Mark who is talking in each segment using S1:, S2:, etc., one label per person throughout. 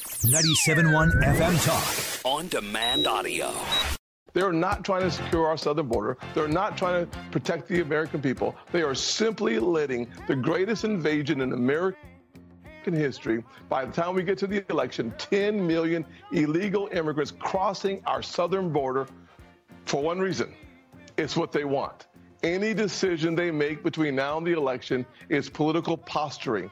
S1: 97.1 FM Talk. On demand audio.
S2: They're not trying to secure our southern border. They're not trying to protect the American people. They are simply letting the greatest invasion in American history. By the time we get to the election, 10 million illegal immigrants crossing our southern border for one reason it's what they want. Any decision they make between now and the election is political posturing.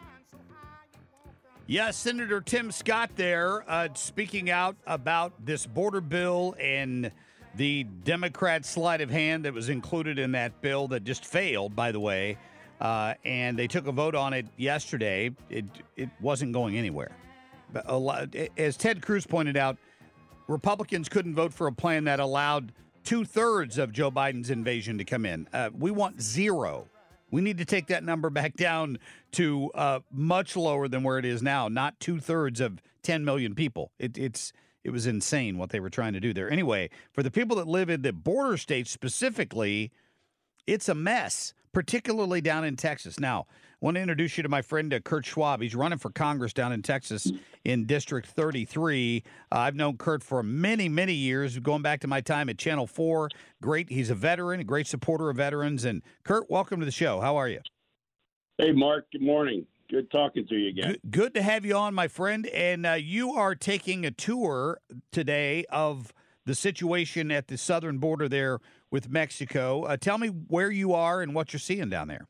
S3: Yes, Senator Tim Scott there uh, speaking out about this border bill and the Democrat sleight of hand that was included in that bill that just failed, by the way. Uh, and they took a vote on it yesterday. It it wasn't going anywhere. But lot, as Ted Cruz pointed out, Republicans couldn't vote for a plan that allowed two thirds of Joe Biden's invasion to come in. Uh, we want zero. We need to take that number back down to uh, much lower than where it is now. Not two thirds of 10 million people. It, it's it was insane what they were trying to do there. Anyway, for the people that live in the border states specifically, it's a mess particularly down in Texas. Now, I want to introduce you to my friend uh, Kurt Schwab. He's running for Congress down in Texas in District 33. Uh, I've known Kurt for many, many years, going back to my time at Channel 4. Great. He's a veteran, a great supporter of veterans. And Kurt, welcome to the show. How are you?
S4: Hey, Marc. Good morning. Good talking to you again.
S3: Good, good to have you on, my friend. And uh, you are taking a tour today of the situation at the southern border there with Mexico. Uh, tell me where you are and what you're seeing down there.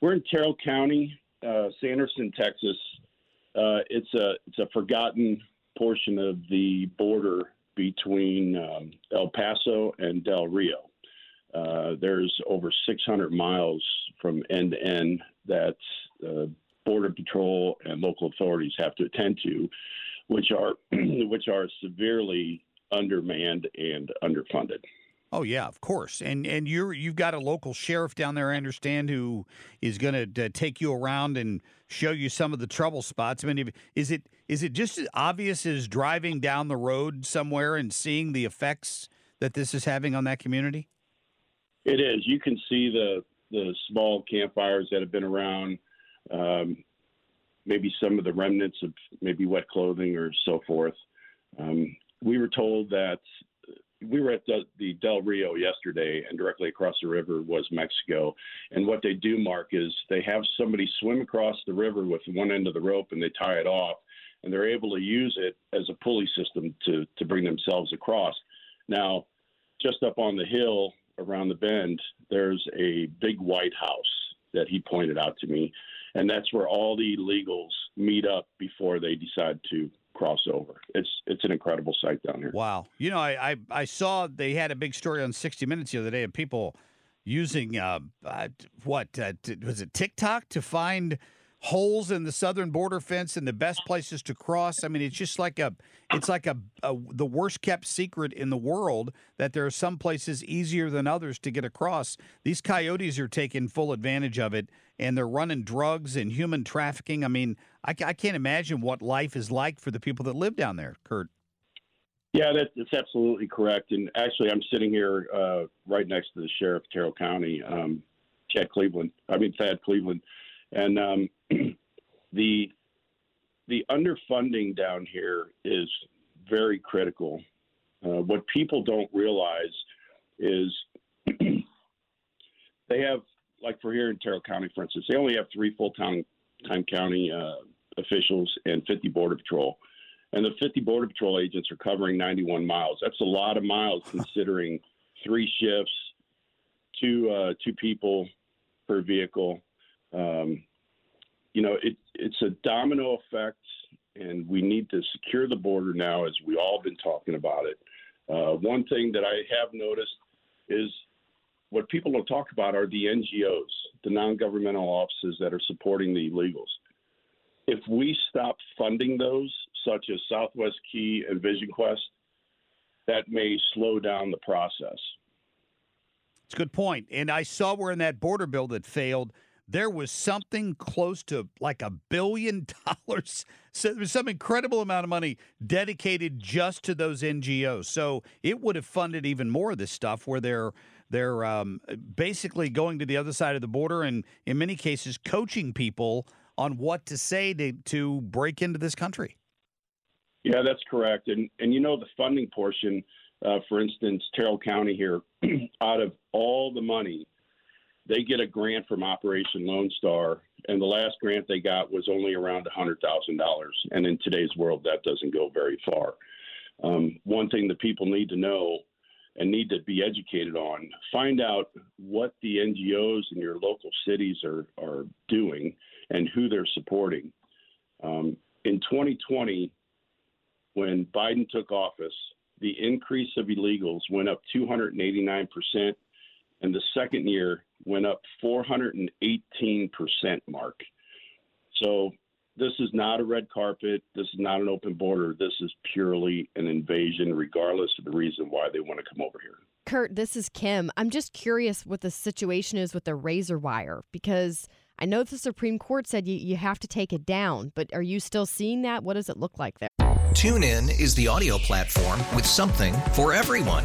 S4: We're in Terrell County, uh, Sanderson, Texas. Uh, it's a it's a forgotten portion of the border between um, El Paso and Del Rio. Uh, there's over 600 miles from end to end that uh, Border Patrol and local authorities have to attend to, which are which are severely undermanned and underfunded.
S3: Oh yeah, of course. And and you're you've got a local sheriff down there, I understand, who is going to take you around and show you some of the trouble spots. I mean, is it is it just as obvious as driving down the road somewhere and seeing the effects that this is having on that community?
S4: It is. You can see the the small campfires that have been around. Um, maybe some of the remnants of maybe wet clothing or so forth. Um, we were told that we were at the, the, Del Rio yesterday, and directly across the river was Mexico. And what they do, Marc, is they have somebody swim across the river with one end of the rope and they tie it off, and they're able to use it as a pulley system to, to bring themselves across. Now, just up on the hill around the bend, there's a big white house that he pointed out to me, and that's where all the illegals meet up before they decide to crossover. It's it's an incredible sight down here.
S3: Wow. You know, I I, I saw they had a big story on 60 Minutes the other day of people using uh, uh what uh, was it TikTok to find holes in the southern border fence and the best places to cross. I mean, it's just like a, it's like a, a, the worst kept secret in the world that there are some places easier than others to get across. These coyotes are taking full advantage of it, and they're running drugs and human trafficking. I mean, I, I can't imagine what life is like for the people that live down there, Kurt.
S4: Yeah, that, that's absolutely correct. And actually, I'm sitting here uh, right next to the sheriff of Terrell County, um, Chad Cleveland. I mean Thad Cleveland, and um, the the underfunding down here is very critical. Uh, what people don't realize is they have, like for here in Terrell County, for instance, they only have three full time time county uh, officials and 50 Border Patrol. And the 50 Border Patrol agents are covering 91 miles. That's a lot of miles considering three shifts, two uh, two people per vehicle. Um, you know, it, it's a domino effect, and we need to secure the border now, as we all been talking about it. Uh, one thing that I have noticed is what people don't talk about are the NGOs, the non-governmental offices that are supporting the illegals. If we stop funding those, such as Southwest Key and Vision Quest, that may slow down the process.
S3: It's a good point. And I saw where in that border bill that failed, there was something close to like a billion dollars. So there was some incredible amount of money dedicated just to those NGOs. So it would have funded even more of this stuff where they're they're um, basically going to the other side of the border and in many cases coaching people on what to say to, to break into this country.
S4: Yeah, that's correct. And and you know the funding portion, uh, for instance, Terrell County here, out of all the money, they get a grant from Operation Lone Star, and the last grant they got was only around hundred thousand dollars. And in today's world, that doesn't go very far. Um, one thing that people need to know and need to be educated on, find out what the NGOs in your local cities are are doing and who they're supporting. Um, in 2020 when Biden took office, the increase of illegals went up 289%, and the second year went up 418%, Marc. So this is not a red carpet. This is not an open border. This is purely an invasion, regardless of the reason why they want to come over here.
S5: Kurt, this is Kim. I'm just curious what the situation is with the razor wire because I know the Supreme Court said you, you have to take it down, but are you still seeing that? What does it look like there?
S6: TuneIn is the audio platform with something for everyone.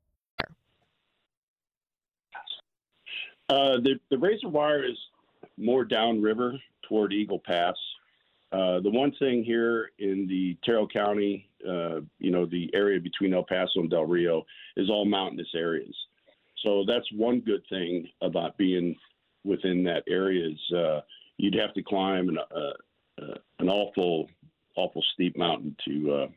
S4: Uh, the, the razor wire is more downriver toward Eagle Pass. Uh, the one thing here in the Terrell County, uh, you know, the area between El Paso and Del Rio is all mountainous areas. So that's one good thing about being within that area is uh, you'd have to climb an, uh, uh, an awful, awful steep mountain to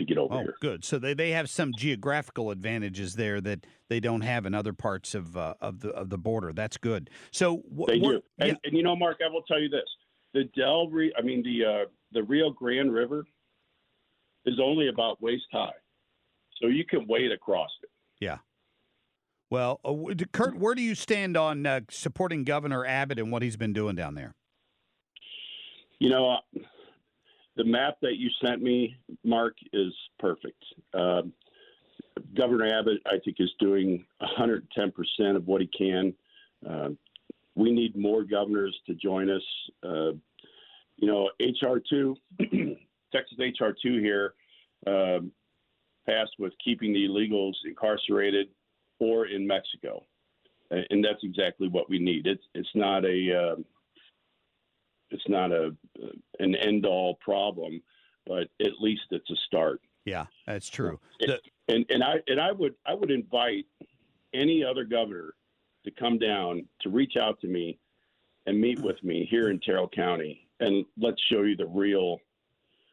S4: to get over
S3: oh,
S4: here.
S3: good. So they, they have some geographical advantages there that they don't have in other parts of uh, of the of the border. That's good. So wh-
S4: They do, and,
S3: yeah.
S4: and you know, Marc, I will tell you this: the Del, Re- I mean the uh, the Rio Grande River is only about waist high, so you can wade across it.
S3: Yeah. Well, uh, Kurt, where do you stand on uh, supporting Governor Abbott and what he's been doing down there?
S4: You know, uh, the map that you sent me, Marc, is perfect. Um, Governor Abbott, I think, is doing 110% of what he can. Uh, we need more governors to join us. Uh, you know, HR2, Texas HR2 here um, passed with keeping the illegals incarcerated or in Mexico. And that's exactly what we need. It's, it's not a. It's not a an end all problem, but at least it's a start.
S3: Yeah, that's true.
S4: And, and and I and I would I would invite any other governor to come down to reach out to me and meet with me here in Terrell County, and let's show you the real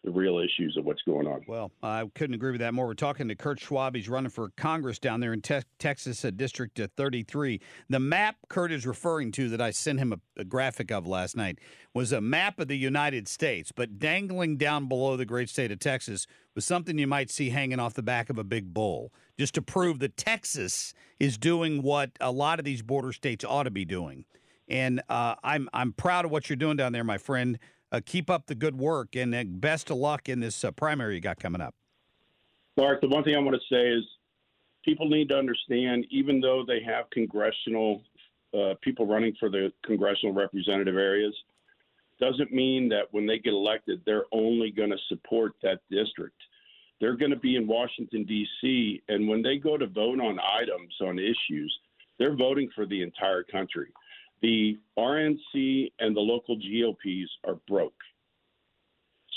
S4: the real issues of what's going on.
S3: Well, I couldn't agree with that more. We're talking to Kurt Schwab. He's running for Congress down there in te- Texas, at District uh, 33. The map Kurt is referring to that I sent him a, a, graphic of last night was a map of the United States, but dangling down below the great state of Texas was something you might see hanging off the back of a big bull, just to prove that Texas is doing what a lot of these border states ought to be doing. And uh, I'm I'm proud of what you're doing down there, my friend. Uh, keep up the good work and uh, best of luck in this uh, primary you got coming up.
S4: Marc, the one thing I want to say is people need to understand, even though they have congressional uh, people running for the congressional representative areas, doesn't mean that when they get elected, they're only going to support that district. They're going to be in Washington, D.C., and when they go to vote on items, on issues, they're voting for the entire country the RNC and the local GOPs are broke.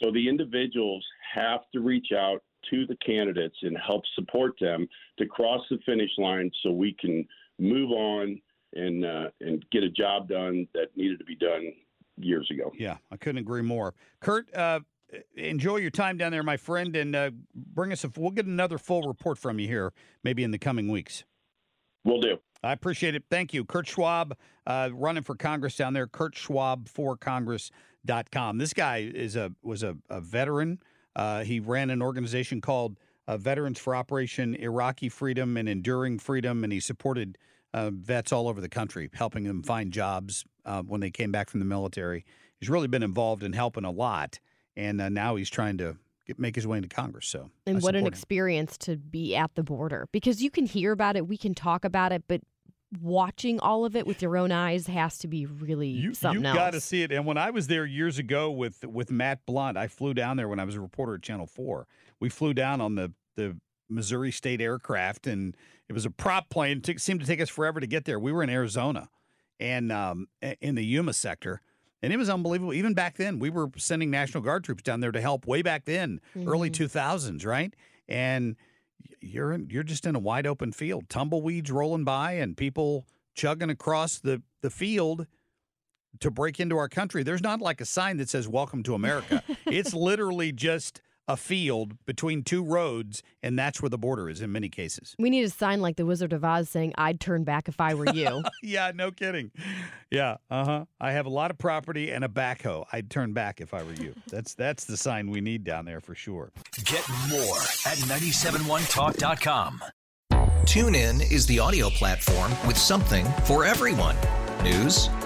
S4: So the individuals have to reach out to the candidates and help support them to cross the finish line so we can move on and uh, and get a job done that needed to be done years ago.
S3: Yeah, I couldn't agree more. Kurt, uh, enjoy your time down there, my friend, and uh, bring us a. We'll get another full report from you here, maybe in the coming weeks.
S4: We'll do.
S3: I appreciate it. Thank you. Kurt Schwab, uh, running for Congress down there. Kurt Schwab for Congress.com. This guy is a was a, a veteran. Uh, he ran an organization called uh, Veterans for Operation Iraqi Freedom and Enduring Freedom, and he supported uh, vets all over the country, helping them find jobs uh, when they came back from the military. He's really been involved in helping a lot, and uh, now he's trying to make his way into Congress. So,
S5: and what an
S3: him.
S5: experience to be at the border because you can hear about it, we can talk about it, but watching all of it with your own eyes has to be really
S3: you,
S5: something
S3: you got to see it. And when I was there years ago with with Matt Blunt, I flew down there when I was a reporter at Channel Four. We flew down on the the Missouri State aircraft, and it was a prop plane. It took, seemed to take us forever to get there. We were in Arizona, and um, in the Yuma sector. And it was unbelievable. Even back then, we were sending National Guard troops down there to help way back then, mm-hmm. early 2000s, right? And you're in, you're just in a wide open field, tumbleweeds rolling by, and people chugging across the the field to break into our country. There's not like a sign that says "Welcome to America." it's literally just a field between two roads, and that's where the border is in many cases.
S5: We need a sign like the Wizard of Oz saying, I'd turn back if I were you.
S3: yeah, no kidding. Yeah, uh huh. I have a lot of property and a backhoe. I'd turn back if I were you. That's that's the sign we need down there for sure.
S1: Get more at 971talk.com.
S6: Tune in is the audio platform with something for everyone. News.